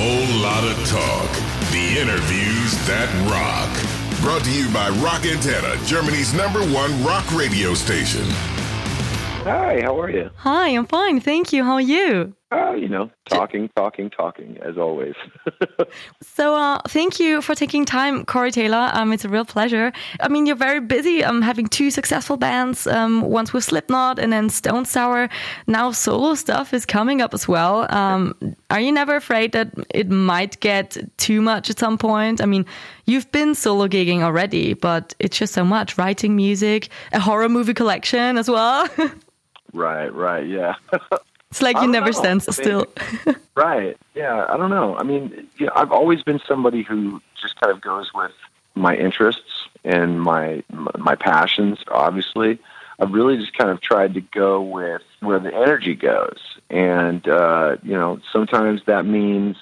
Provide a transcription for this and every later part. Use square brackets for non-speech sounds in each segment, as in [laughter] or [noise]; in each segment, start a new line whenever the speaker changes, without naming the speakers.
whole lot of talk. The interviews that rock. Brought to you by Rock Antenne, Germany's number one rock radio station.
Hi, how are you?
Hi, I'm fine. Thank you. How are you?
Oh, you know, talking, talking, talking, as always. [laughs]
so, uh, thank you for taking time, Corey Taylor. Um, it's a real pleasure. I mean, you're very busy. Um, having two successful bands, um, once with Slipknot and then Stone Sour. Now, solo stuff is coming up as well. Um, are you never afraid that it might get too much at some point? I mean, you've been solo gigging already, but it's just so much writing music, a horror movie collection as well. [laughs]
right, right, yeah. [laughs]
It's like you never know. stand still. [laughs]
right. Yeah. I don't know. I mean, you know, I've always been somebody who just kind of goes with my interests and my my passions. Obviously, I've really just kind of tried to go with where the energy goes, and uh, you know, sometimes that means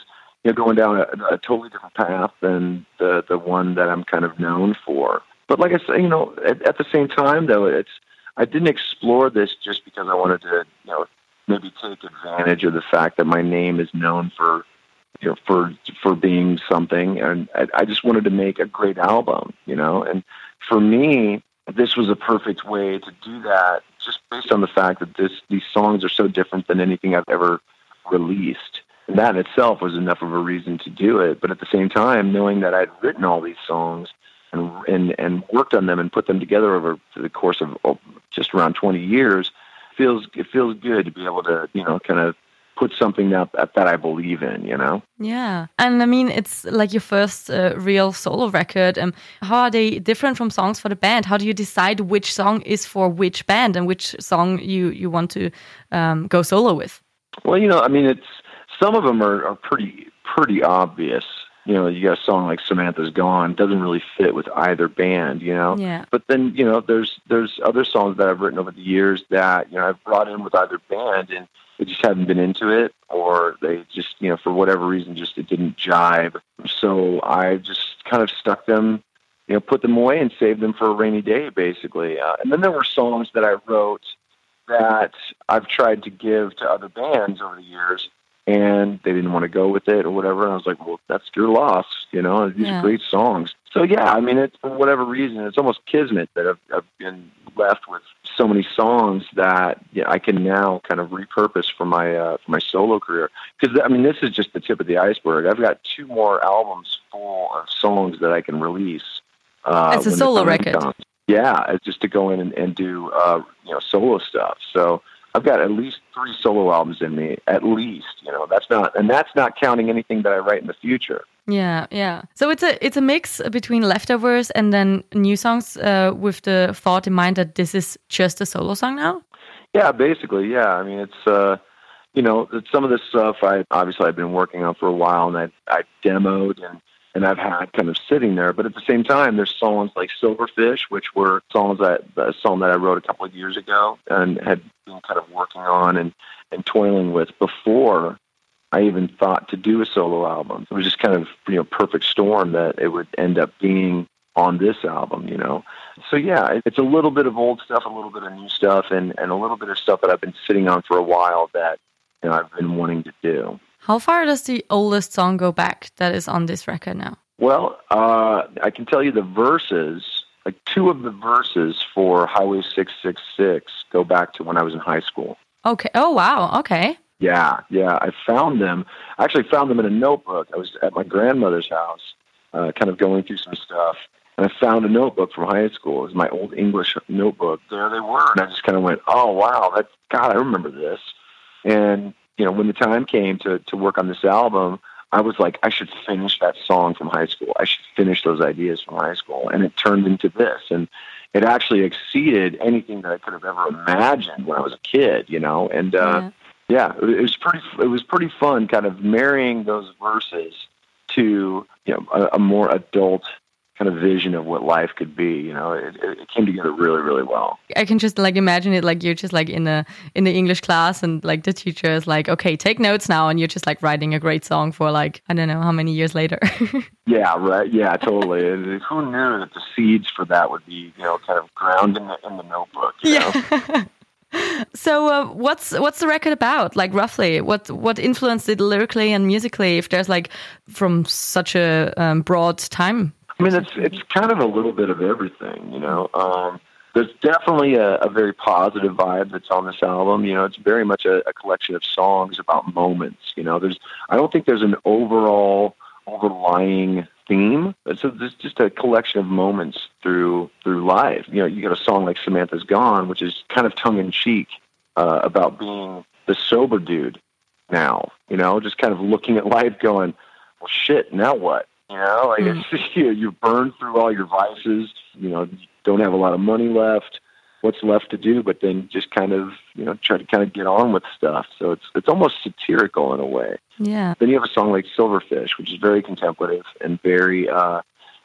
you know going down a, a totally different path than the the one that I'm kind of known for. But like I said, you know, at, at the same time, though, it's I didn't explore this just because I wanted to, you know, maybe take advantage of the fact that my name is known for you know for for being something. And I, I just wanted to make a great album you know? And for me this was a perfect way to do that just based on the fact that this these songs are so different than anything I've ever released. And that in itself was enough of a reason to do it. But at the same time knowing that I'd written all these songs and and and worked on them and put them together over the course of just around 20 years feels it feels good to be able to you know kind of put something that that I believe in, you know.
Yeah, and I mean it's like your first uh, real solo record. And um, how are they different from songs for the band? How do you decide which song is for which band and which song you you want to um, go solo with?
Well, you know, I mean, it's some of them are, are pretty pretty obvious you know, you got a song like Samantha's Gone doesn't really fit with either band, you know.
Yeah.
But then, you know, there's there's other songs that I've written over the years that, you know, I've brought in with either band and they just haven't been into it or they just, you know, for whatever reason just it didn't jibe. So I just kind of stuck them, you know, put them away and saved them for a rainy day basically. Uh, and then there were songs that I wrote that I've tried to give to other bands over the years and they didn't want to go with it or whatever. And I was like, well, that's your loss, you know. These yeah. are great songs. So yeah, I mean, it's for whatever reason, it's almost kismet that I've, I've been left with so many songs that yeah, I can now kind of repurpose for my uh, for my solo career. Because I mean, this is just the tip of the iceberg. I've got two more albums full of songs that I can release.
Uh, it's a solo record. Comes.
Yeah, it's just to go in and, and do uh, you know solo stuff. So I've got at least three solo albums in me, at least. You know, that's not, and that's not counting anything that I write in the future.
Yeah, yeah. So it's a it's a mix between leftovers and then new songs uh, with the thought in mind that this is just a solo song now.
Yeah, basically, yeah. I mean, it's uh, you know, some of this stuff I obviously I've been working on for a while, and I I demoed and and I've had kind of sitting there. But at the same time, there's songs like Silverfish, which were songs that a song that I wrote a couple of years ago and had been kind of working on and and toiling with before I even thought to do a solo album. It was just kind of you know perfect storm that it would end up being on this album, you know. So yeah, it's a little bit of old stuff, a little bit of new stuff, and and a little bit of stuff that I've been sitting on for a while that you know I've been wanting to do.
How far does the oldest song go back that is on this record now?
Well, uh, I can tell you the verses, like two of the verses for Highway 666 go back to when I was in high school.
Okay. Oh, wow. Okay.
Yeah, yeah. I found them. I actually found them in a notebook. I was at my grandmother's house, uh, kind of going through some stuff, and I found a notebook from high school. It was my old English notebook. There they were, and I just kind of went, "Oh wow, that's God, I remember this." And you know, when the time came to to work on this album, I was like, I should finish that song from high school. I should finish those ideas from high school, and it turned into this, and it actually exceeded anything that I could have ever imagined when I was a kid. You know, and uh, yeah, yeah it was pretty. It was pretty fun, kind of marrying those verses to you know a, a more adult kind of vision of what life could be you know it, it, came together really really well
i can just like imagine it like you're just like in a in the english class and like the teacher is like okay take notes now and you're just like writing a great song for like i don't know how many years later [laughs]
yeah right yeah totally who knew that the seeds for that would be you know kind of ground in the in the notebook yeah [laughs]
so uh, what's what's the record about? Like roughly, what what influenced it lyrically and musically? If there's like from such a um, broad time.
I mean, it's it's kind of a little bit of everything, you know. Um, there's definitely a, a, very positive vibe that's on this album. You know, it's very much a, a, collection of songs about moments. You know, there's I don't think there's an overall overlying theme. It's, a, it's just a collection of moments through through life. You know, you got a song like Samantha's Gone, which is kind of tongue in cheek uh, about being the sober dude now. You know, just kind of looking at life, going, "Well, shit, now what?" You know, like mm. it's, [laughs] you you burned through all your vices. You know, don't have a lot of money left. What's left to do? But then just kind of you know try to kind of get on with stuff. So it's it's almost satirical in a way.
Yeah.
Then you have a song like Silverfish, which is very contemplative and very uh,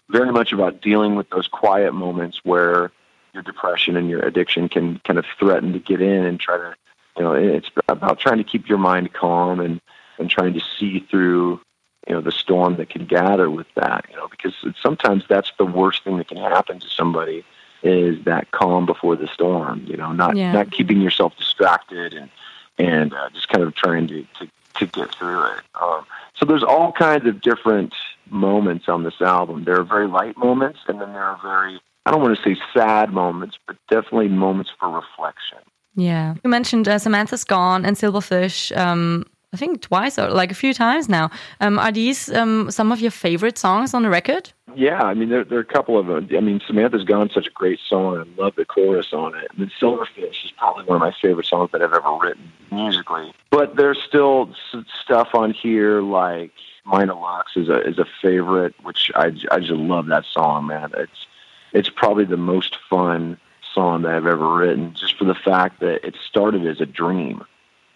very much about dealing with those quiet moments where your depression and your addiction can kind of threaten to get in and try to you know it's about trying to keep your mind calm and and trying to see through you know the storm that can gather with that you know because sometimes that's the worst thing that can happen to somebody is that calm before the storm you know not yeah. not keeping yourself distracted and and uh, just kind of trying to, to to get through it. Um, so there's all kinds of different moments on this album. There are very light moments and then there are very i don't want to say sad moments but definitely moments for reflection.
Yeah. You mentioned uh, samantha's gone and silverfish um, I think twice or like a few times now. Um, are these um, some of your favorite songs on the record?
Yeah, I mean there, there are a couple of them. I mean Samantha's Gone, such a great song. I love the chorus on it. And then Silverfish is probably one of my favorite songs that I've ever written musically. But there's still stuff on here like Meine Lux is a is a favorite, which I I just love that song, man. It's it's probably the most fun song that I've ever written, just for the fact that it started as a dream.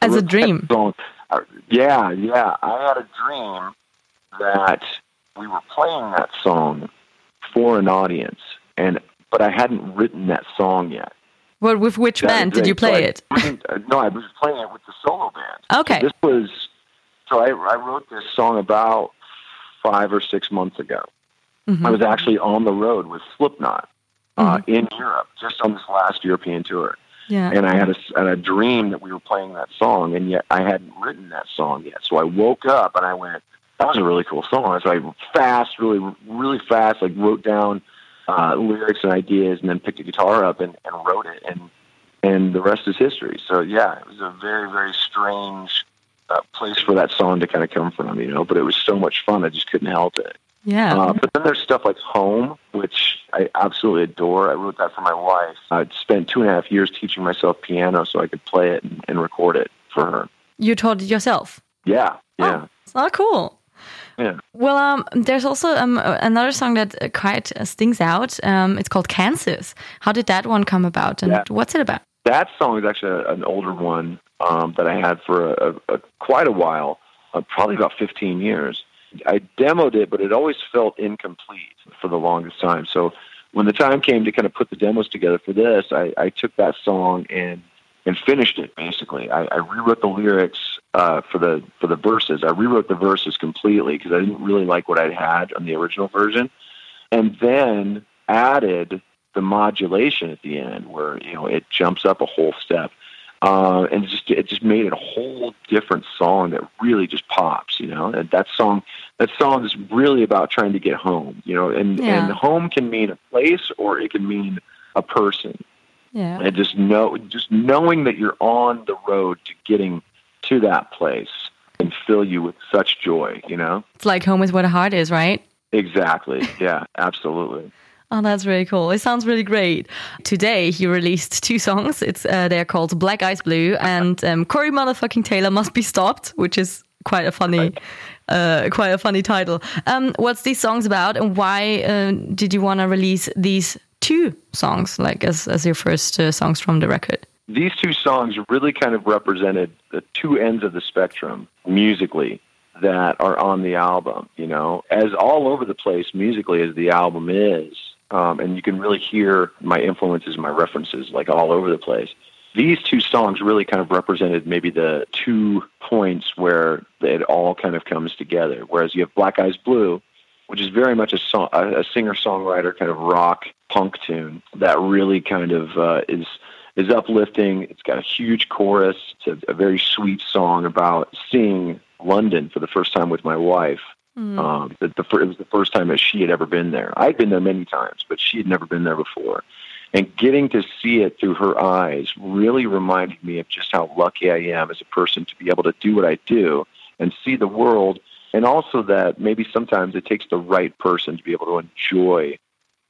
As a dream.
Song, uh, yeah, yeah. I had a dream that we were playing that song for an audience, and but I hadn't written that song yet.
Well, with which that band did you play so I,
it? [laughs] Uh, no, I was playing it with the solo band.
Okay.
So this was so I, I wrote this song about five or six months ago. Mm-hmm. I was actually on the road with Slipknot uh, mm-hmm. in Europe just on this last European tour.
Yeah.
And I had a, had a dream that we were playing that song, and yet I hadn't written that song yet. So I woke up and I went, "That was a really cool song." So I fast, really, really fast, like wrote down uh, lyrics and ideas, and then picked a guitar up and, and wrote it, and and the rest is history. So yeah, it was a very, very strange uh, place for that song to kind of come from, you know. But it was so much fun, I just couldn't help it.
Yeah. Uh,
but then there's stuff like Home, which I absolutely adore. I wrote that for my wife. I spent two and a half years teaching myself piano so I could play it and, and record it for her.
You taught it yourself?
Yeah. Yeah.
Oh, oh cool.
Yeah.
Well, um, there's also um, another song that quite stings out. Um, it's called Kansas. How did that one come about, and yeah. what's it about?
That song is actually an older one um, that I had for a, a, a quite a while, uh, probably about 15 years. I demoed it, but it always felt incomplete for the longest time. So when the time came to kind of put the demos together for this, I, I took that song and and finished it basically. I, I rewrote the lyrics uh, for the for the verses. I rewrote the verses completely because I didn't really like what I had on the original version, and then added the modulation at the end where you know it jumps up a whole step. Uh, and it just it just made it a whole different song that really just pops, you know. And that song that song is really about trying to get home, you know. And yeah. and home can mean a place or it can mean a person.
Yeah.
And just know just knowing that you're on the road to getting to that place can fill you with such joy, you know.
It's like home is what a heart is, right?
Exactly. Yeah, absolutely.
Oh, that's really cool. It sounds really great. Today, he released two songs. It's uh, They're called Black Eyes Blue and um, Corey Motherfucking Taylor Must Be Stopped, which is quite a funny, uh, quite a funny title. Um, what's these songs about, and why uh, did you want to release these two songs, like as as your first uh, songs from the record?
These two songs really kind of represented the two ends of the spectrum musically that are on the album. You know, as all over the place musically as the album is, um, and you can really hear my influences and my references like all over the place. These two songs really kind of represented maybe the two points where it all kind of comes together. Whereas you have Black Eyes Blue, which is very much a, song, a singer songwriter kind of rock punk tune that really kind of uh, is is uplifting. It's got a huge chorus. It's a, a very sweet song about seeing London for the first time with my wife. Mm. Um, the, the, it was the first time that she had ever been there. I'd been there many times, but she had never been there before. And getting to see it through her eyes really reminded me of just how lucky I am as a person to be able to do what I do and see the world. And also that maybe sometimes it takes the right person to be able to enjoy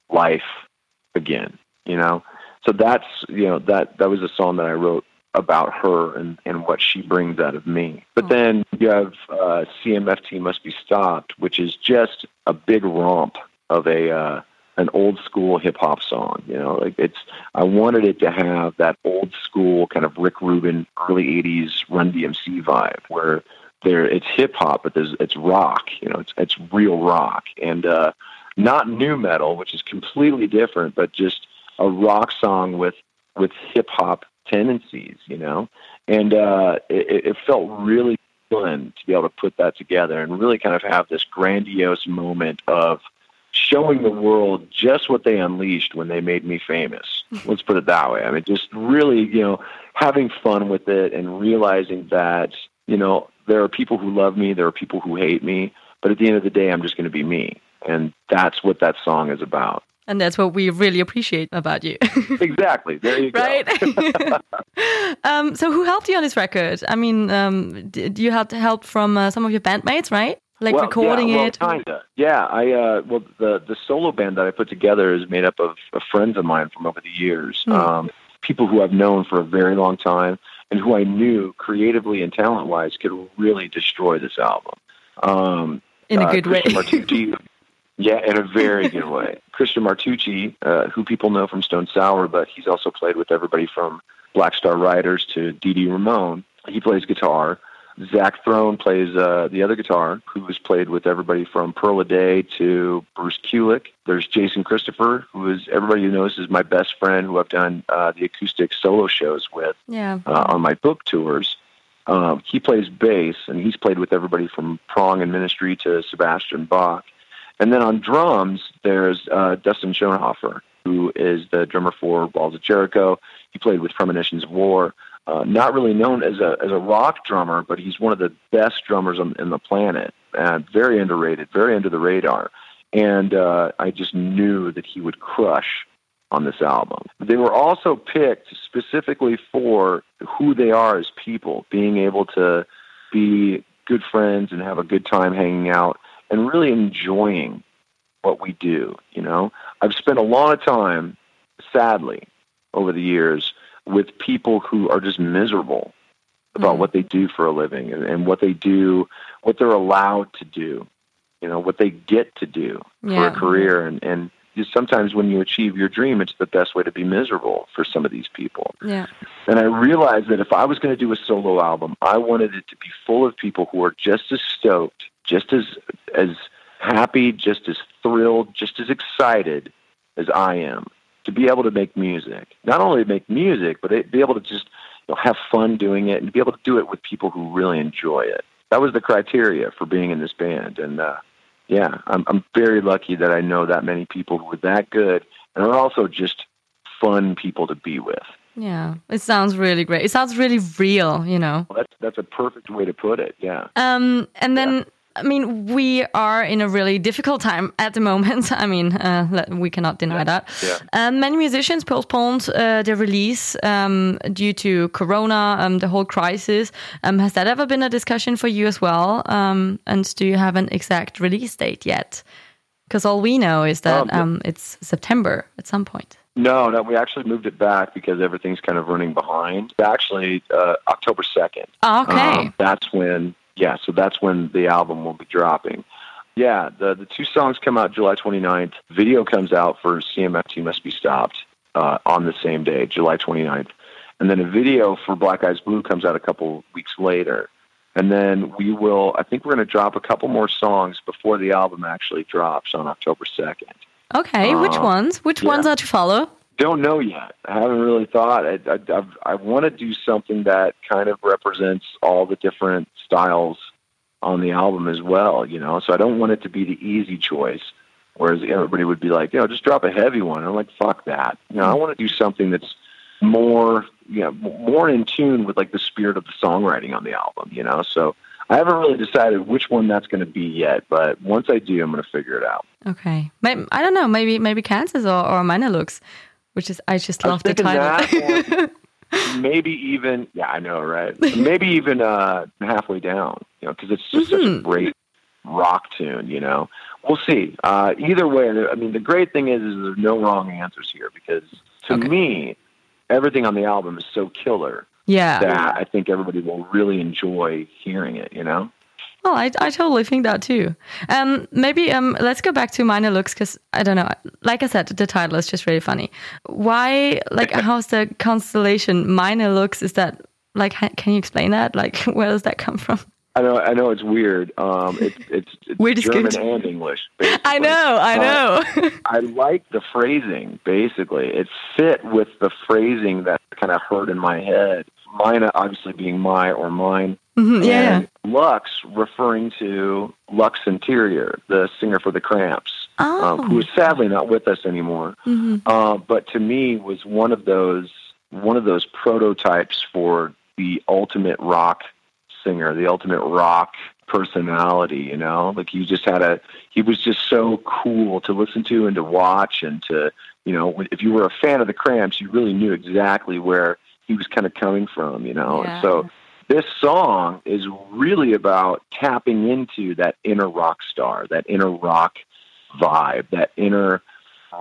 life again, you know? So that's, you know, that, that was a song that I wrote about her and, and what she brings out of me. But then you have uh, CMFT Must Be Stopped, which is just a big romp of a, uh, an old school hip hop song. You know, like it's I wanted it to have that old school kind of Rick Rubin early '80s Run DMC vibe, where there it's hip hop, but there's it's rock. You know, it's it's real rock and uh, not nu metal, which is completely different, but just a rock song with with hip hop tendencies. You know, and uh, it, it felt really fun to be able to put that together and really kind of have this grandiose moment of showing the world just what they unleashed when they made me famous. [laughs] Let's put it that way. I mean, just really, you know, having fun with it and realizing that, you know, there are people who love me, there are people who hate me, but at the end of the day, I'm just going to be me. And that's what that song is about.
And that's what we really appreciate about you. [laughs]
exactly. There you
go. Right. [laughs] [laughs] um, so, who helped you on this record? I mean, um, did you had help from uh, some of your bandmates, right? like
well,
recording
yeah, well,
it?
Kinda. Yeah, I uh, well the the solo band that I put together is made up of, of friends of mine from over the years. Mm. Um, people who I've known for a very long time and who I knew creatively and talent wise could really destroy this album. Um,
in a uh, good
way. Yeah, in a very good way. Christian Martucci, uh, who people know from Stone Sour, but he's also played with everybody from Black Star Riders to Dee Dee Ramone. He plays guitar. Zach Throne plays uh, the other guitar, who has played with everybody from Pearl Aday to Bruce Kulick. There's Jason Christopher, who is everybody knows is my best friend, who I've done uh, the acoustic solo shows with
yeah.
uh, on my book tours. Um, he plays bass, and he's played with everybody from Prong and Ministry to Sebastian Bach. And then on drums, there's uh, Dustin Schoenhofer, who is the drummer for Walls of Jericho. He played with Premonitions of War uh, not really known as a as a rock drummer, but he's one of the best drummers on, in the planet. and very underrated, very under the radar. And uh, I just knew that he would crush on this album. They were also picked specifically for who they are as people, being able to be good friends and have a good time hanging out and really enjoying what we do. You know, I've spent a lot of time, sadly, over the years with people who are just miserable about mm-hmm. what they do for a living and, and, what they do, what they're allowed to do, you know, what they get to do yeah. for a career. And, and sometimes when you achieve your dream, it's the best way to be miserable for some of these people.
Yeah.
And I realized that if I was going to do a solo album, I wanted it to be full of people who are just as stoked, just as, as happy, just as thrilled, just as excited as I am to be able to make music. Not only make music, but be able to just you know, have fun doing it and be able to do it with people who really enjoy it. That was the criteria for being in this band. And uh, yeah, I'm, I'm very lucky that I know that many people who are that good and are also just fun people to be with.
Yeah, it sounds really great. It sounds really real, you know.
Well, that's that's a perfect way to put it. Yeah.
Um, and then yeah. I mean, we are in a really difficult time at the moment. [laughs] I mean, uh, we cannot deny
yeah.
that.
Yeah.
Um, many musicians postponed uh, their release um, due to Corona, um, the whole crisis. Um, has that ever been a discussion for you as well? Um, and do you have an exact release date yet? Because all we know is that um, it's September at some point.
No, no, we actually moved it back because everything's kind of running behind. Actually, uh, October 2nd.
Oh, okay.
that's when yeah, so that's when the album will be dropping. Yeah, the the two songs come out July 29th. Video comes out for CMFT Must Be Stopped uh, on the same day, July 29th. And then a video for Black Eyes Blue comes out a couple weeks later. And then we will, I think we're going to drop a couple more songs before the album actually drops on October 2nd.
Okay, uh, which ones? Which yeah. ones are to follow?
Don't know yet. I haven't really thought. I, I, I want to do something that kind of represents all the different styles on the album as well, you know. So I don't want it to be the easy choice. Whereas everybody would be like, you know, just drop a heavy one. And I'm like, fuck that. You know, I want to do something that's more, you know, more in tune with like the spirit of the songwriting on the album, you know. So I haven't really decided which one that's going to be yet, but once I do, I'm going to figure it out.
Okay, I don't know, maybe maybe Kansas or, or Meine Lux, which is I just love I the title. [laughs]
maybe even yeah, I know, right? Maybe even uh, halfway down, you know, because it's just mm-hmm. such a mm-hmm. great rock tune, you know. We'll see. Uh, either way, I mean, the great thing is, is there's no wrong answers here because to okay. me, everything on the album is so killer.
Yeah.
That I think everybody will really enjoy hearing it, you know?
Well, I, I totally think that too. Um, maybe um, let's go back to Meine Lux because I don't know. Like I said, the title is just really funny. Why, like, [laughs] how's the constellation Meine Lux? Is that like, can you explain that? Like, [laughs] where does that come from?
I know, I know, it's weird. Um, it's it's, it's weird German and English. Basically. [laughs]
I know, I know.
Uh, I like the phrasing. Basically, it fit with the phrasing that kind of heard in my head. Mine, obviously, being my or mine.
Mm-hmm, yeah.
Lux referring to Lux Interior, the singer for the Cramps,
oh.
um, who is sadly not with us anymore.
Mm-hmm.
Uh, but to me, was one of those one of those prototypes for the ultimate rock singer, the ultimate rock personality, you know? Like he just had a he was just so cool to listen to and to watch and to, you know, if you were a fan of the Cramps, you really knew exactly where he was kind of coming from, you know.
Yeah.
so this song is really about tapping into that inner rock star, that inner rock vibe, that inner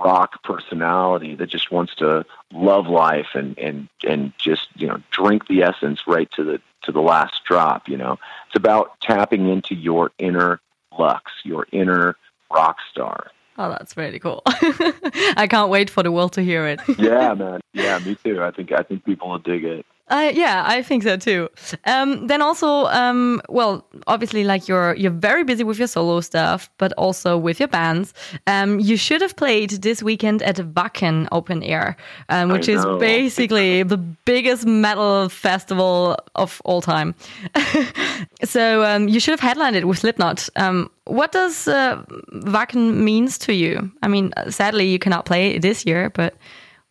rock personality that just wants to love life and and and just you know drink the essence right to the to the last drop you know. It's about tapping into your inner lux your inner rock star.
Oh that's really cool. [laughs] I can't wait for the world to hear it.
Yeah [laughs] man. Yeah me too. I think i think people will dig it
uh, yeah, I think so too. Um, then also, um, well, obviously, like you're you're very busy with your solo stuff, but also with your bands. Um, you should have played this weekend at Wacken Open Air, um, which is basically [laughs] the biggest metal festival of all time. [laughs] so um, you should have headlined it with Slipknot. Um, what does uh, Wacken means to you? I mean, sadly, you cannot play it this year, but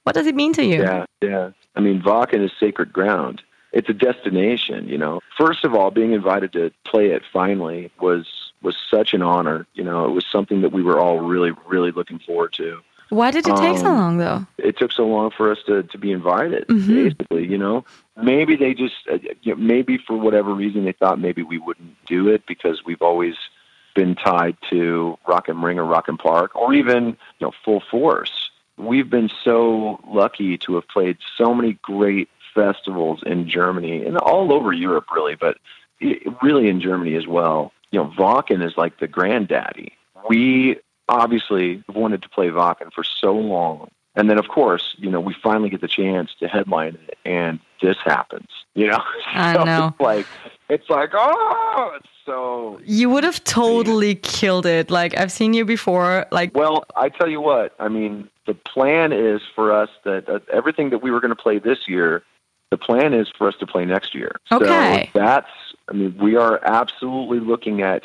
what does it mean to you?
Yeah, yeah. I mean, Wacken is sacred ground. It's a destination, you know. First of all, being invited to play it finally was was such an honor. You know, it was something that we were all really, really looking forward to.
Why did it take um, so long, though?
It took so long for us to, to be invited. Mm-hmm. Basically, you know, maybe they just uh, you know, maybe for whatever reason they thought maybe we wouldn't do it because we've always been tied to Rock am Ring or Rock im Park or even you know Full Force we've been so lucky to have played so many great festivals in Germany and all over Europe, really, but really in Germany as well. You know, Wacken is like the granddaddy. We obviously wanted to play Wacken for so long. And then, of course, you know, we finally get the chance to headline it, and this happens. You know, [laughs]
I
so
know.
It's like it's like oh, it's so.
You would have totally killed it. Like I've seen you before. Like,
well, I tell you what. I mean, the plan is for us that uh, everything that we were going to play this year, the plan is for us to play next year.
Okay.
So that's. I mean, we are absolutely looking at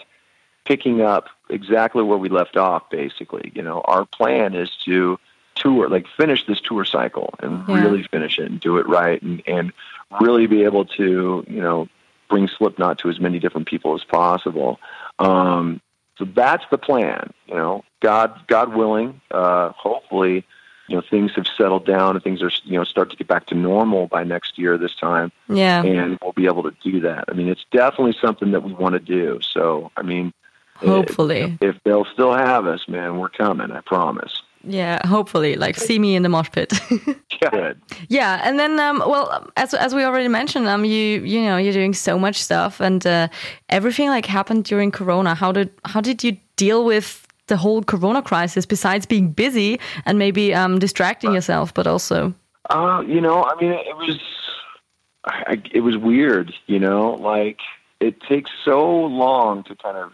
picking up exactly where we left off. Basically, you know, our plan is to tour, like finish this tour cycle and yeah. really finish it and do it right and, and really be able to, you know, bring Slipknot to as many different people as possible. Um, so that's the plan. You know, God, God willing, uh, hopefully, you know, things have settled down and things are, you know, start to get back to normal by next year this time.
Yeah.
And we'll be able to do that. I mean, it's definitely something that we want to do. So, I mean,
hopefully,
if, if they'll still have us, man, we're coming. I promise.
Yeah, hopefully, like see me in the mosh pit. [laughs]
Good.
Yeah, and then um, well, as as we already mentioned, um, you you know you're doing so much stuff, and uh, everything like happened during Corona. How did how did you deal with the whole Corona crisis? Besides being busy and maybe um distracting yourself, but also.
Uh, you know, I mean, it was I, it was weird. You know, like it takes so long to kind of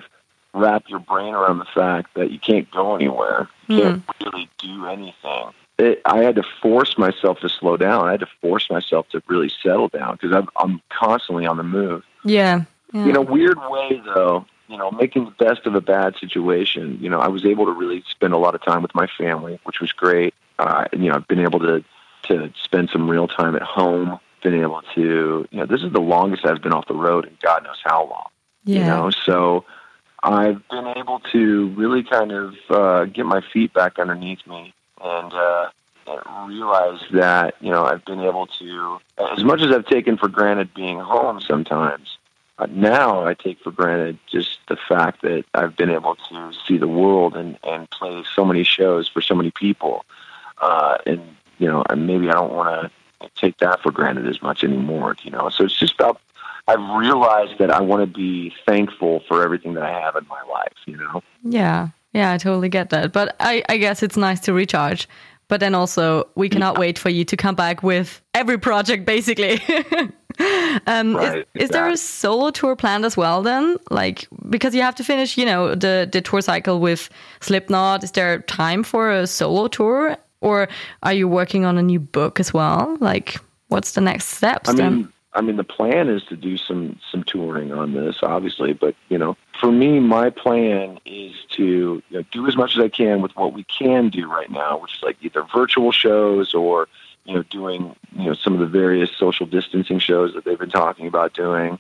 wrap your brain around the fact that you can't go anywhere, you can't hmm. really do anything. It, I had to force myself to slow down. I had to force myself to really settle down because I'm, I'm constantly on the move.
Yeah. yeah.
In a weird way, though, you know, making the best of a bad situation. You know, I was able to really spend a lot of time with my family, which was great. Uh, you know, I've been able to to spend some real time at home. Been able to, you know, this is the longest I've been off the road in God knows how long.
Yeah.
You know, so I've been able to really kind of uh, get my feet back underneath me and, uh, and realize that you know I've been able to, as much as I've taken for granted being home sometimes. Uh, now I take for granted just the fact that I've been able to see the world and, and play so many shows for so many people. Uh, and, you know, and maybe I don't want to take that for granted as much anymore, you know. So it's just about, I've realized that I want to be thankful for everything that I have in my life, you know.
Yeah. Yeah, I totally get that. But I, I guess it's nice to recharge. But then also, we cannot wait for you to come back with every project, basically. [laughs] um,
Right,
is, is there a solo tour planned as well? Then, like, because you have to finish, you know, the the tour cycle with Slipknot. Is there time for a solo tour, or are you working on a new book as well? Like, what's the next steps
I
then?
mean, I mean, the plan is to do some some touring on this, obviously. But you know, for me, my plan is to you know, do as much as I can with what we can do right now, which is like either virtual shows or you know, doing you know some of the various social distancing shows that they've been talking about doing.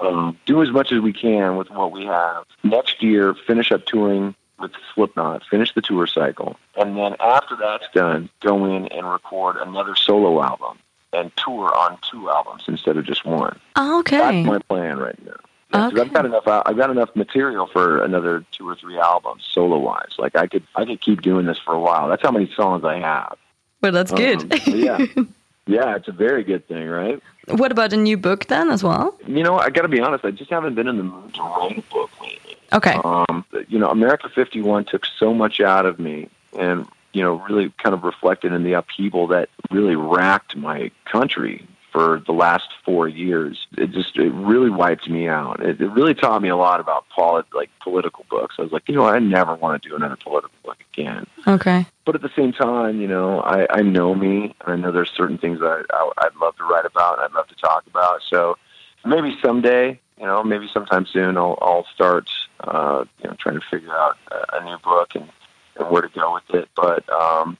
Um, do as much as we can with what we have. Next year, finish up touring with Slipknot, finish the tour cycle, and then after that's done, go in and record another solo album and tour on two albums instead of just one.
Oh, okay.
That's my plan right now. Yeah,
Okay.
I've got enough. I've got enough material for another two or three albums, solo wise. Like I could, I could keep doing this for a while. That's how many songs I have.
well, that's
Um,
good.
yeah, yeah, it's a very good thing, right?
what about a new book then as well?
You know, I got to be honest. I just haven't been in the mood to write a book lately.
Okay.
Um, you know, America 51 took so much out of me and, you know, really kind of reflected in the upheaval that really racked my country for the last four years. It just, it really wiped me out. It, it really taught me a lot about polit- like political books. I was like, you know, I never want to do another political book again.
Okay.
But at the same time, you know, I, I know me, and I know there's certain things I, I I'd love to write about, and I'd love to talk about. So maybe someday, you know, maybe sometime soon, I'll I'll start, uh, you know, trying to figure out a, a new book and, and where to go with it. But um,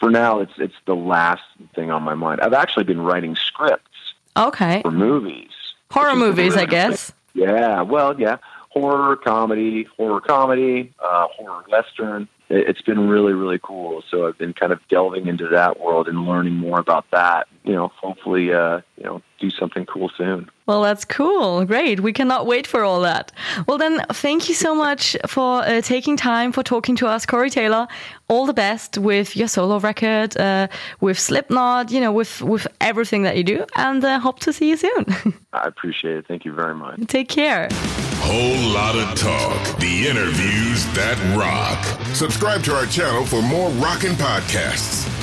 for now, it's it's the last thing on my mind. I've actually been writing scripts
Okay.
for movies,
Horror movies, I guess.
yeah, well, yeah, horror comedy, horror comedy, uh, horror western. It, it's been really, really cool. So I've been kind of delving into that world and learning more about that. You know, hopefully, uh, you know, do something cool soon.
Well, that's cool. Great. We cannot wait for all that. Well, then, thank you so much for uh, taking time for talking to us, Corey Taylor. All the best with your solo record, uh, with Slipknot, you know, with, with everything that you do, and uh, hope to see you soon. [laughs]
I appreciate it. Thank you very much.
Take care.
Whole lot of talk. The interviews that rock. Subscribe to our channel for more rockin' podcasts.